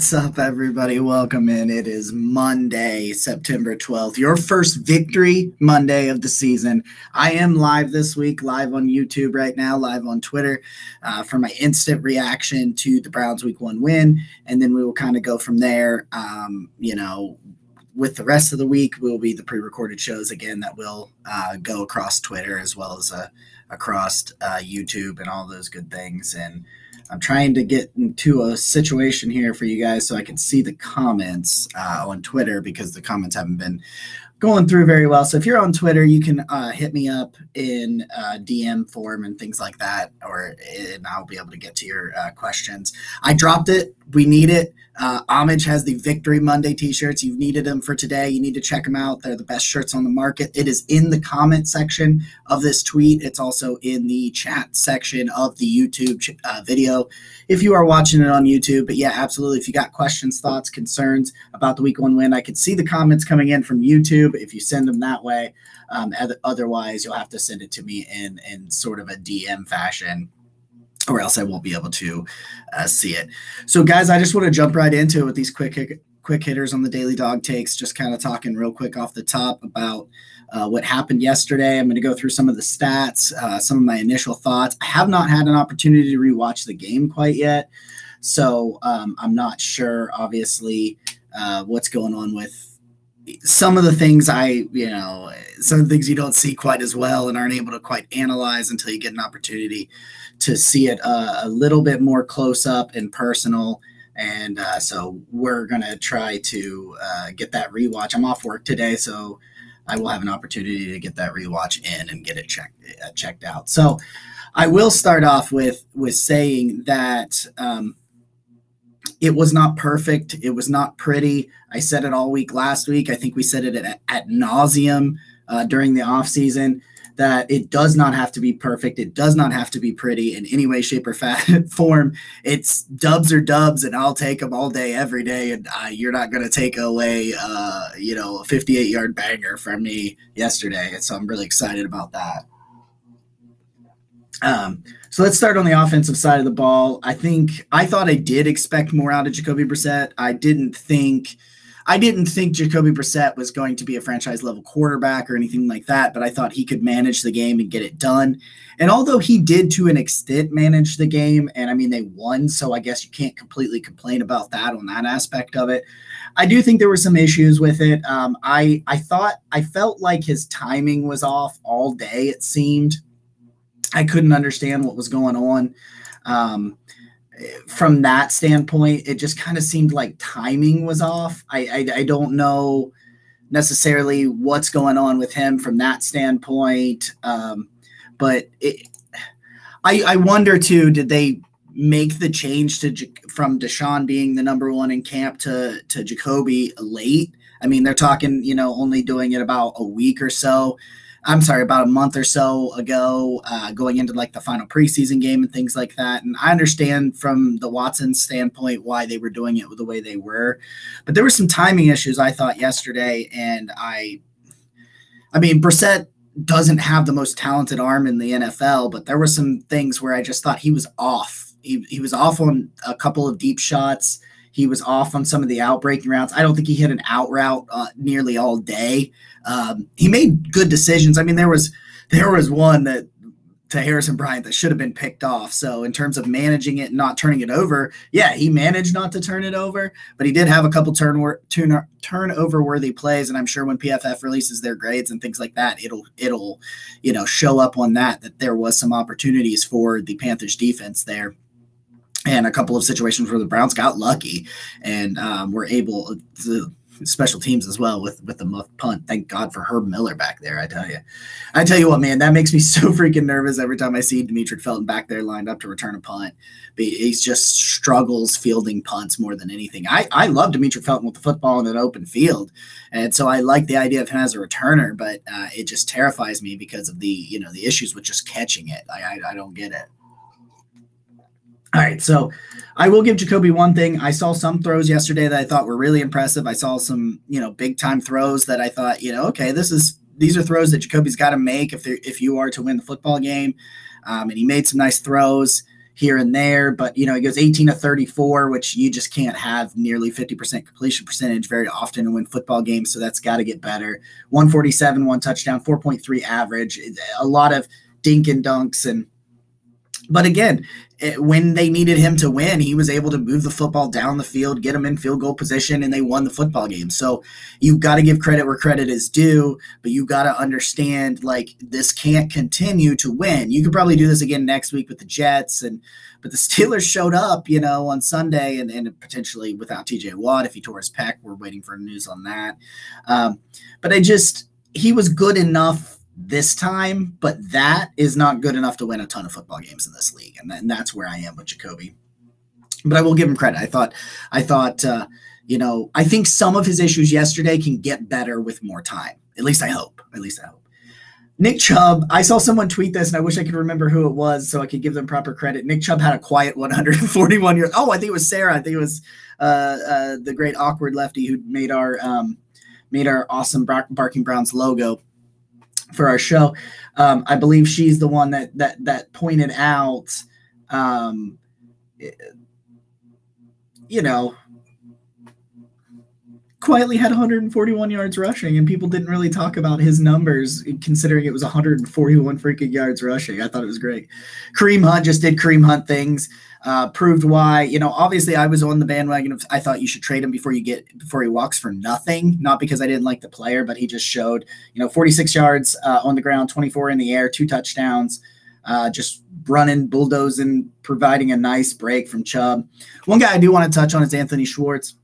What's up, everybody? Welcome in. It is Monday, September 12th, your first victory Monday of the season. I am live this week, live on YouTube right now, live on Twitter uh, for my instant reaction to the Browns week one win. And then we will kind of go from there. Um, you know, with the rest of the week, will be the pre recorded shows again that will uh, go across Twitter as well as uh, across uh, YouTube and all those good things. And I'm trying to get into a situation here for you guys so I can see the comments uh, on Twitter because the comments haven't been going through very well. So if you're on Twitter, you can uh, hit me up in uh, DM form and things like that, or and I'll be able to get to your uh, questions. I dropped it. We need it. Uh, Homage has the Victory Monday t-shirts. You've needed them for today. You need to check them out. They're the best shirts on the market. It is in the comment section of this tweet. It's also in the chat section of the YouTube uh, video if you are watching it on YouTube. But yeah, absolutely. If you got questions, thoughts, concerns about the week one win, I could see the comments coming in from YouTube. If you send them that way, um, otherwise you'll have to send it to me in in sort of a DM fashion or else I won't be able to uh, see it. So, guys, I just want to jump right into it with these quick quick hitters on the daily dog takes. Just kind of talking real quick off the top about uh, what happened yesterday. I'm going to go through some of the stats, uh, some of my initial thoughts. I have not had an opportunity to rewatch the game quite yet, so um, I'm not sure. Obviously, uh, what's going on with some of the things I, you know, some of the things you don't see quite as well and aren't able to quite analyze until you get an opportunity to see it uh, a little bit more close up and personal. And uh, so we're going to try to uh, get that rewatch. I'm off work today, so I will have an opportunity to get that rewatch in and get it checked uh, checked out. So I will start off with with saying that um, it was not perfect. It was not pretty. I said it all week last week. I think we said it at, at nauseum uh, during the off season that it does not have to be perfect. It does not have to be pretty in any way, shape, or form. It's dubs or dubs, and I'll take them all day, every day. And uh, you're not going to take away, uh, you know, a 58 yard banger from me yesterday. So I'm really excited about that. Um, so let's start on the offensive side of the ball. I think I thought I did expect more out of Jacoby Brissett. I didn't think I didn't think Jacoby Brissett was going to be a franchise level quarterback or anything like that, but I thought he could manage the game and get it done. And although he did to an extent manage the game, and I mean they won, so I guess you can't completely complain about that on that aspect of it. I do think there were some issues with it. Um, I I thought I felt like his timing was off all day. It seemed I couldn't understand what was going on. Um, from that standpoint, it just kind of seemed like timing was off. I, I, I don't know necessarily what's going on with him from that standpoint, um, but it, I I wonder too. Did they make the change to from Deshaun being the number one in camp to to Jacoby late? I mean, they're talking, you know, only doing it about a week or so. I'm sorry, about a month or so ago, uh, going into like the final preseason game and things like that. And I understand from the Watson standpoint why they were doing it the way they were, but there were some timing issues I thought yesterday, and I, I mean, Brissett doesn't have the most talented arm in the NFL, but there were some things where I just thought he was off. He, he was off on a couple of deep shots. He was off on some of the outbreaking routes. I don't think he hit an out route uh, nearly all day. Um, he made good decisions. I mean, there was there was one that to Harrison Bryant that should have been picked off. So in terms of managing it, and not turning it over, yeah, he managed not to turn it over, but he did have a couple turn turn turnover worthy plays, and I'm sure when PFF releases their grades and things like that, it'll it'll you know show up on that that there was some opportunities for the Panthers defense there and a couple of situations where the Browns got lucky and um, were able to special teams as well with with the muff punt. Thank God for Herb Miller back there. I tell you, I tell you what, man, that makes me so freaking nervous every time I see Demetric Felton back there lined up to return a punt. He just struggles fielding punts more than anything. I I love Demetric Felton with the football in an open field, and so I like the idea of him as a returner. But uh, it just terrifies me because of the you know the issues with just catching it. I, I, I don't get it. All right, so I will give Jacoby one thing. I saw some throws yesterday that I thought were really impressive. I saw some, you know, big time throws that I thought, you know, okay, this is these are throws that Jacoby's got to make if if you are to win the football game. Um, and he made some nice throws. here and there, but you know, he goes 18 to 34, which you just can't have nearly 50% completion percentage very often to win football games. So that's got to get better. 147, one touchdown, 4.3 average, a lot of dink and dunks and but again, it, when they needed him to win, he was able to move the football down the field, get them in field goal position, and they won the football game. So you've got to give credit where credit is due, but you got to understand like this can't continue to win. You could probably do this again next week with the Jets, and but the Steelers showed up, you know, on Sunday, and, and potentially without T.J. Watt if he tore his pec. We're waiting for news on that. Um, but I just he was good enough this time, but that is not good enough to win a ton of football games in this league, and, and that's where I am with Jacoby. But I will give him credit. I thought, I thought, uh, you know, I think some of his issues yesterday can get better with more time. At least I hope. At least I hope. Nick Chubb, I saw someone tweet this, and I wish I could remember who it was so I could give them proper credit. Nick Chubb had a quiet 141 years. Oh, I think it was Sarah. I think it was uh, uh, the great awkward lefty who made our um, made our awesome Barking Browns logo for our show. Um, I believe she's the one that that that pointed out, um, you know, quietly had 141 yards rushing, and people didn't really talk about his numbers, considering it was 141 freaking yards rushing. I thought it was great. Kareem Hunt just did Kareem Hunt things uh, proved why. You know, obviously I was on the bandwagon of I thought you should trade him before you get before he walks for nothing. Not because I didn't like the player, but he just showed you know 46 yards uh, on the ground, 24 in the air, two touchdowns. Uh, just running, bulldozing, providing a nice break from Chubb. One guy I do want to touch on is Anthony Schwartz.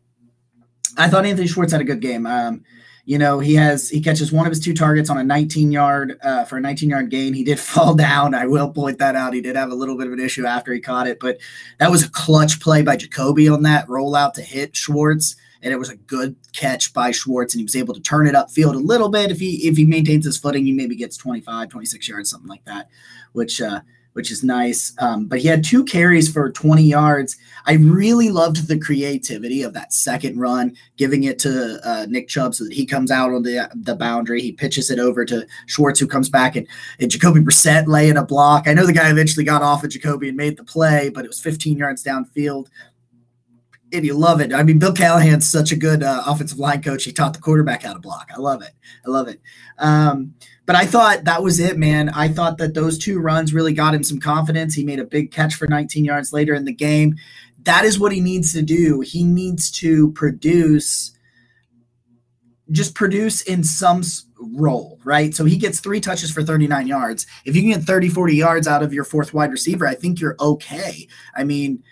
I thought Anthony Schwartz had a good game. Um, you know, he has he catches one of his two targets on a 19 yard uh, for a 19 yard gain. He did fall down. I will point that out. He did have a little bit of an issue after he caught it, but that was a clutch play by Jacoby on that rollout to hit Schwartz, and it was a good catch by Schwartz, and he was able to turn it upfield a little bit. If he if he maintains his footing, he maybe gets 25, 26 yards, something like that, which uh, which is nice. Um, but he had two carries for 20 yards. I really loved the creativity of that second run, giving it to uh, Nick Chubb so that he comes out on the the boundary. He pitches it over to Schwartz, who comes back, and, and Jacoby Brissett laying a block. I know the guy eventually got off of Jacoby and made the play, but it was 15 yards downfield. And you love it. I mean, Bill Callahan's such a good uh, offensive line coach. He taught the quarterback how to block. I love it. I love it. Um, but I thought that was it, man. I thought that those two runs really got him some confidence. He made a big catch for 19 yards later in the game. That is what he needs to do. He needs to produce, just produce in some role, right? So he gets three touches for 39 yards. If you can get 30, 40 yards out of your fourth wide receiver, I think you're okay. I mean,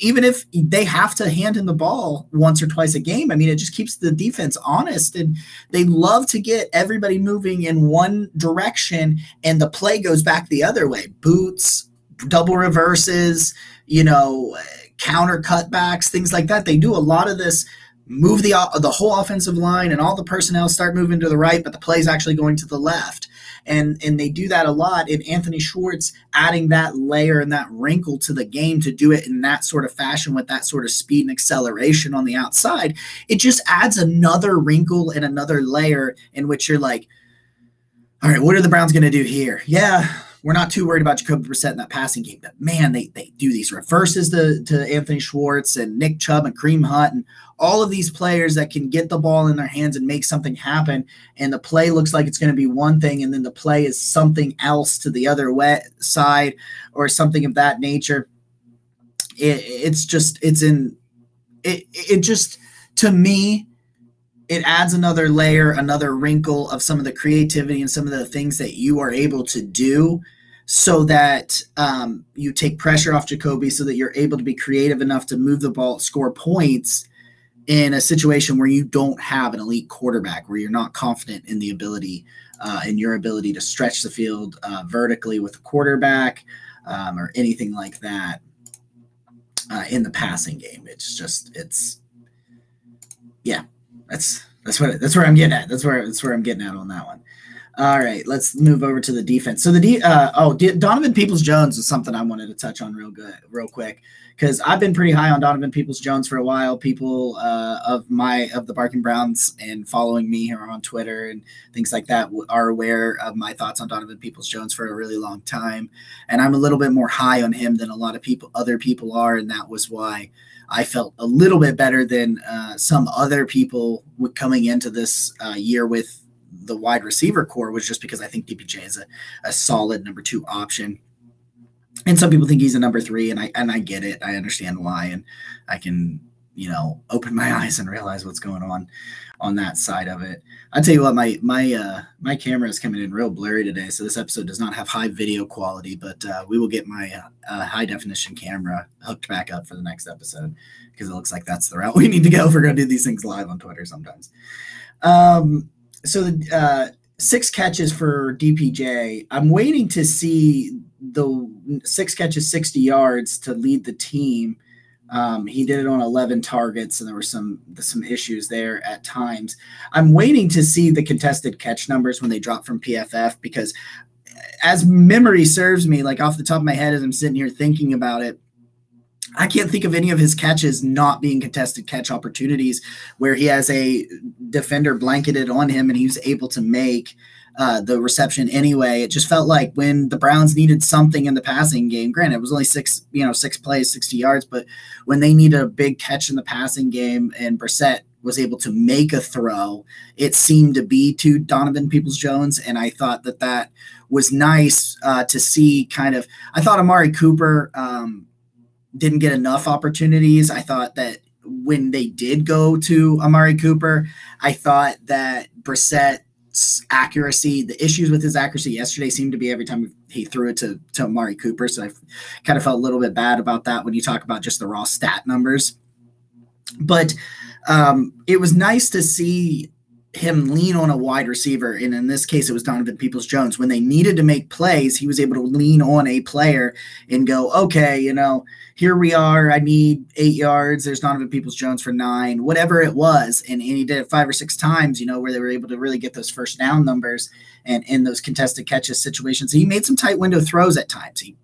even if they have to hand in the ball once or twice a game, I mean, it just keeps the defense honest. And they love to get everybody moving in one direction and the play goes back the other way. Boots, double reverses, you know, counter cutbacks, things like that. They do a lot of this move the the whole offensive line and all the personnel start moving to the right, but the play is actually going to the left and and they do that a lot. And Anthony Schwartz adding that layer and that wrinkle to the game to do it in that sort of fashion with that sort of speed and acceleration on the outside, it just adds another wrinkle and another layer in which you're like, all right, what are the Browns going to do here? Yeah, we're not too worried about Jacoby Brissett in that passing game, but man, they they do these reverses to, to Anthony Schwartz and Nick Chubb and Kareem Hunt and all of these players that can get the ball in their hands and make something happen. And the play looks like it's going to be one thing, and then the play is something else to the other side or something of that nature. It, it's just it's in it it just to me it adds another layer, another wrinkle of some of the creativity and some of the things that you are able to do so that um, you take pressure off Jacoby so that you're able to be creative enough to move the ball, score points in a situation where you don't have an elite quarterback, where you're not confident in the ability, uh, in your ability to stretch the field uh, vertically with a quarterback um, or anything like that uh, in the passing game. It's just, it's, yeah, that's that's what that's where I'm getting at. That's where that's where I'm getting at on that one. All right, let's move over to the defense. So the D, uh, oh, Donovan Peoples Jones is something I wanted to touch on real good, real quick, because I've been pretty high on Donovan Peoples Jones for a while. People uh, of my of the Barking Browns and following me here on Twitter and things like that are aware of my thoughts on Donovan Peoples Jones for a really long time, and I'm a little bit more high on him than a lot of people, other people are, and that was why I felt a little bit better than uh, some other people coming into this uh, year with the wide receiver corps was just because I think DPJ is a, a solid number two option. And some people think he's a number three, and I and I get it. I understand why, and I can you know open my eyes and realize what's going on on that side of it. I tell you what, my my uh, my camera is coming in real blurry today, so this episode does not have high video quality. But uh, we will get my uh, high definition camera hooked back up for the next episode because it looks like that's the route we need to go if we're going to do these things live on Twitter sometimes. Um, so the uh, six catches for DPJ. I'm waiting to see the six catches, 60 yards to lead the team. Um, he did it on 11 targets, and there were some some issues there at times. I'm waiting to see the contested catch numbers when they drop from PFF because, as memory serves me, like off the top of my head, as I'm sitting here thinking about it, I can't think of any of his catches not being contested catch opportunities where he has a defender blanketed on him and he was able to make uh, the reception anyway. It just felt like when the Browns needed something in the passing game, granted, it was only six, you know, six plays, 60 yards, but when they needed a big catch in the passing game and Brissett was able to make a throw, it seemed to be to Donovan Peoples Jones. And I thought that that was nice uh, to see kind of, I thought Amari Cooper, um, didn't get enough opportunities. I thought that when they did go to Amari Cooper, I thought that Brissett's accuracy, the issues with his accuracy yesterday seemed to be every time he threw it to, to Amari Cooper. So I kind of felt a little bit bad about that when you talk about just the raw stat numbers. But um, it was nice to see him lean on a wide receiver, and in this case, it was Donovan Peoples Jones. When they needed to make plays, he was able to lean on a player and go, okay, you know, here we are. I need eight yards. There's Donovan Peoples Jones for nine, whatever it was. And, and he did it five or six times, you know, where they were able to really get those first down numbers and in those contested catches situations. He made some tight window throws at times. He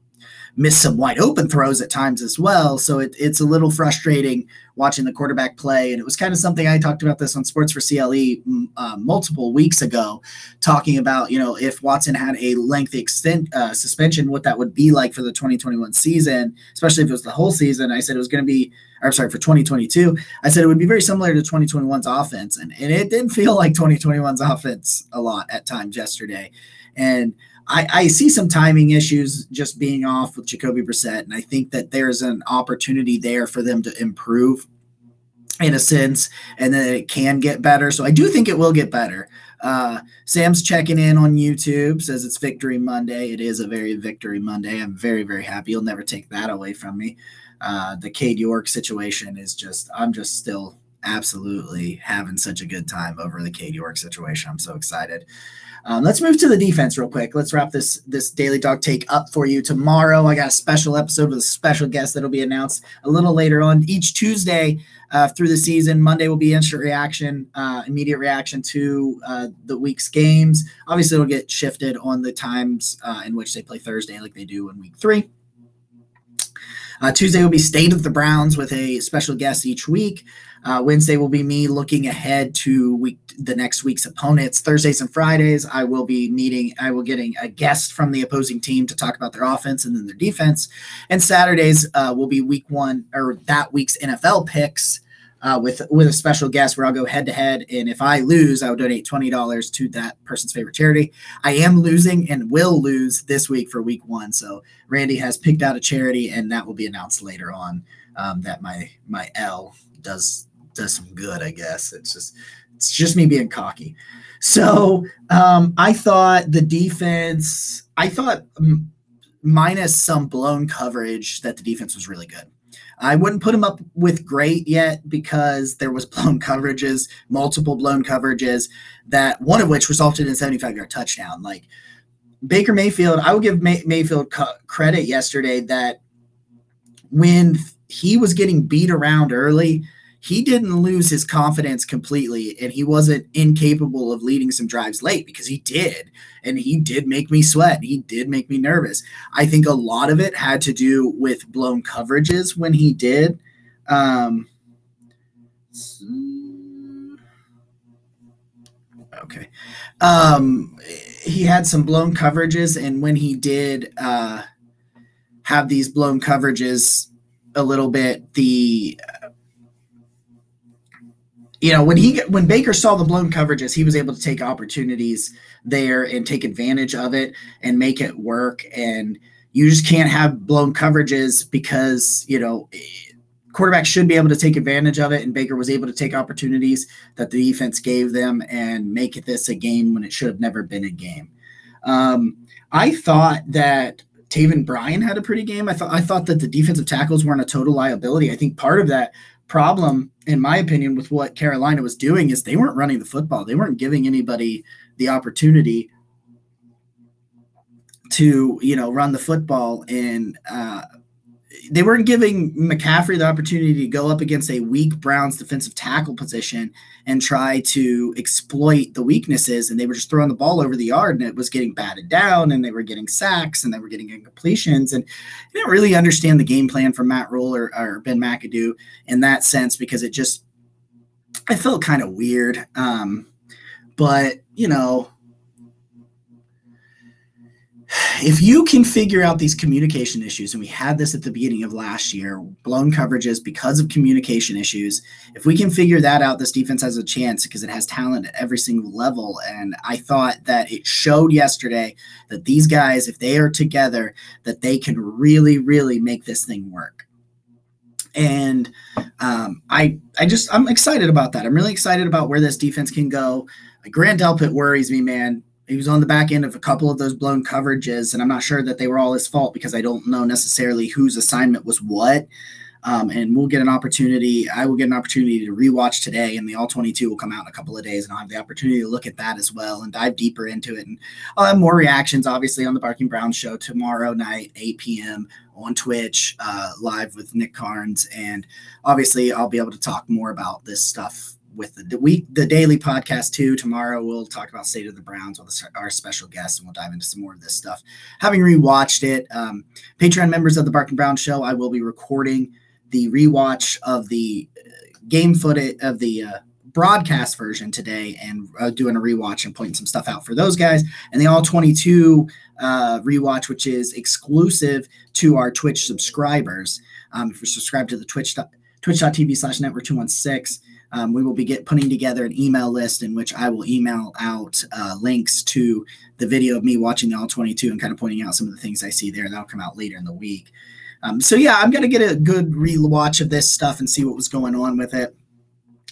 missed some wide open throws at times as well. So it, it's a little frustrating watching the quarterback play. And it was kind of something I talked about this on Sports for CLE uh, multiple weeks ago, talking about, you know, if Watson had a lengthy extent, uh, suspension, what that would be like for the 2021 season, especially if it was the whole season. I said it was going to be, I'm sorry, for 2022. I said it would be very similar to 2021's offense. And, and it didn't feel like 2021's offense a lot at times yesterday. And I, I, see some timing issues just being off with Jacoby Brissett, and I think that there's an opportunity there for them to improve in a sense, and then it can get better. So I do think it will get better. Uh, Sam's checking in on YouTube, says it's Victory Monday. It is a very Victory Monday. I'm very, very happy. You'll never take that away from me. Uh, the Cade York situation is just, I'm just still absolutely having such a good time over the Cade York situation. I'm so excited. Um, let's move to the defense real quick. Let's wrap this this daily dog take up for you tomorrow. I got a special episode with a special guest that'll be announced a little later on each Tuesday uh, through the season. Monday will be instant reaction, uh, immediate reaction to uh, the week's games. Obviously, it'll get shifted on the times uh, in which they play Thursday, like they do in week three. Uh, Tuesday will be State of the Browns with a special guest each week. Uh, Wednesday will be me looking ahead to week the next week's opponents. Thursdays and Fridays, I will be meeting. I will getting a guest from the opposing team to talk about their offense and then their defense. And Saturdays uh, will be week one or that week's NFL picks. Uh, with with a special guest where I'll go head to head, and if I lose, I will donate twenty dollars to that person's favorite charity. I am losing and will lose this week for week one, so Randy has picked out a charity, and that will be announced later on. Um, that my my L does does some good, I guess. It's just it's just me being cocky. So um, I thought the defense, I thought m- minus some blown coverage that the defense was really good. I wouldn't put him up with great yet because there was blown coverages, multiple blown coverages that one of which resulted in a 75 yard touchdown. Like Baker Mayfield, I will give May- Mayfield cu- credit yesterday that when he was getting beat around early, he didn't lose his confidence completely and he wasn't incapable of leading some drives late because he did and he did make me sweat. He did make me nervous. I think a lot of it had to do with blown coverages when he did. Um, okay. Um, he had some blown coverages and when he did uh, have these blown coverages a little bit the you know when he when Baker saw the blown coverages, he was able to take opportunities there and take advantage of it and make it work. And you just can't have blown coverages because you know quarterbacks should be able to take advantage of it. And Baker was able to take opportunities that the defense gave them and make this a game when it should have never been a game. Um, I thought that Taven Bryan had a pretty game. I thought I thought that the defensive tackles weren't a total liability. I think part of that problem, in my opinion, with what Carolina was doing is they weren't running the football. They weren't giving anybody the opportunity to, you know, run the football. And uh, they weren't giving McCaffrey the opportunity to go up against a weak Browns defensive tackle position and try to exploit the weaknesses. And they were just throwing the ball over the yard and it was getting batted down and they were getting sacks and they were getting incompletions. And I didn't really understand the game plan from Matt Rhule or, or Ben McAdoo in that sense because it just, I felt kind of weird. Um, but, you know, if you can figure out these communication issues, and we had this at the beginning of last year, blown coverages because of communication issues, if we can figure that out, this defense has a chance because it has talent at every single level. And I thought that it showed yesterday that these guys, if they are together, that they can really, really make this thing work. And um, I, I just, I'm excited about that. I'm really excited about where this defense can go. Grant Delpit worries me, man he was on the back end of a couple of those blown coverages, and I'm not sure that they were all his fault because I don't know necessarily whose assignment was what. Um, and we'll get an opportunity. I will get an opportunity to rewatch today, and the All 22 will come out in a couple of days, and I'll have the opportunity to look at that as well and dive deeper into it. And I'll have more reactions, obviously, on the Barking Brown show tomorrow night, 8 p.m. on Twitch, uh, live with Nick Carnes. And obviously, I'll be able to talk more about this stuff with the, week the daily podcast too. Tomorrow we'll talk about State of the Browns with our special guest, and we'll dive into some more of this stuff. Having rewatched it, um, Patreon members of the Barking Brown Show, I will be recording the rewatch of the uh, game footage of the uh, broadcast version today, and uh, doing a rewatch and pointing some stuff out for those guys. And the All 22 uh, rewatch, which is exclusive to our Twitch subscribers. Um, if you're subscribed to the Twitch twitch.tv slash network 216 um, we will be get, putting together an email list in which I will email out uh, links to the video of me watching the All 22 and kind of pointing out some of the things I see there. and That'll come out later in the week. Um, so yeah, I'm gonna get a good rewatch of this stuff and see what was going on with it.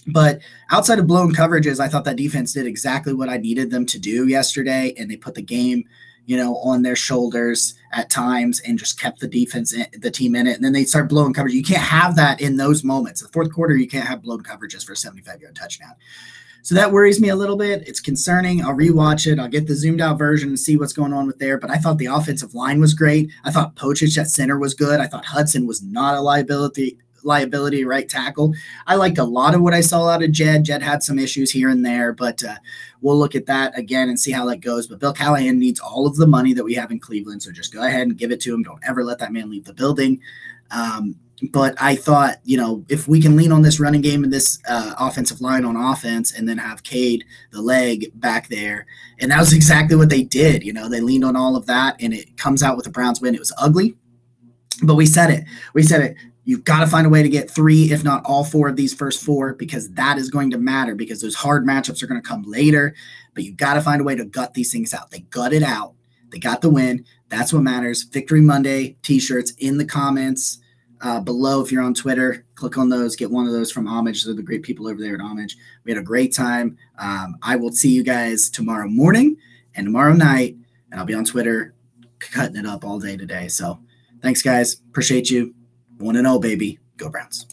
But outside of blown coverages, I thought that defense did exactly what I needed them to do yesterday, and they put the game you know, on their shoulders at times and just kept the defense, in, the team in it. And then they start blowing coverage. You can't have that in those moments. The fourth quarter, you can't have blown coverages for a 75 yard touchdown. So that worries me a little bit. It's concerning. I'll rewatch it. I'll get the zoomed out version and see what's going on with there. But I thought the offensive line was great. I thought Pocic at center was good. I thought Hudson was not a liability liability right tackle. I liked a lot of what I saw out of Jed. Jed had some issues here and there, but uh, we'll look at that again and see how that goes. But Bill Callahan needs all of the money that we have in Cleveland, so just go ahead and give it to him. Don't ever let that man leave the building. Um, but I thought, you know, if we can lean on this running game and this uh, offensive line on offense, and then have Cade the leg back there, and that was exactly what they did. You know, they leaned on all of that, and it comes out with the Browns win. It was ugly, but we said it. We said it. You've got to find a way to get three, if not all four of these first four, because that is going to matter because those hard matchups are going to come later. But you've got to find a way to gut these things out. They gut it out. They got the win. That's what matters. Victory Monday t shirts in the comments uh, below if you're on Twitter. Click on those. Get one of those from Homage. They're the great people over there at Homage. We had a great time. Um, I will see you guys tomorrow morning and tomorrow night. And I'll be on Twitter cutting it up all day today. So thanks, guys. Appreciate you. 1 0, baby. Go Browns.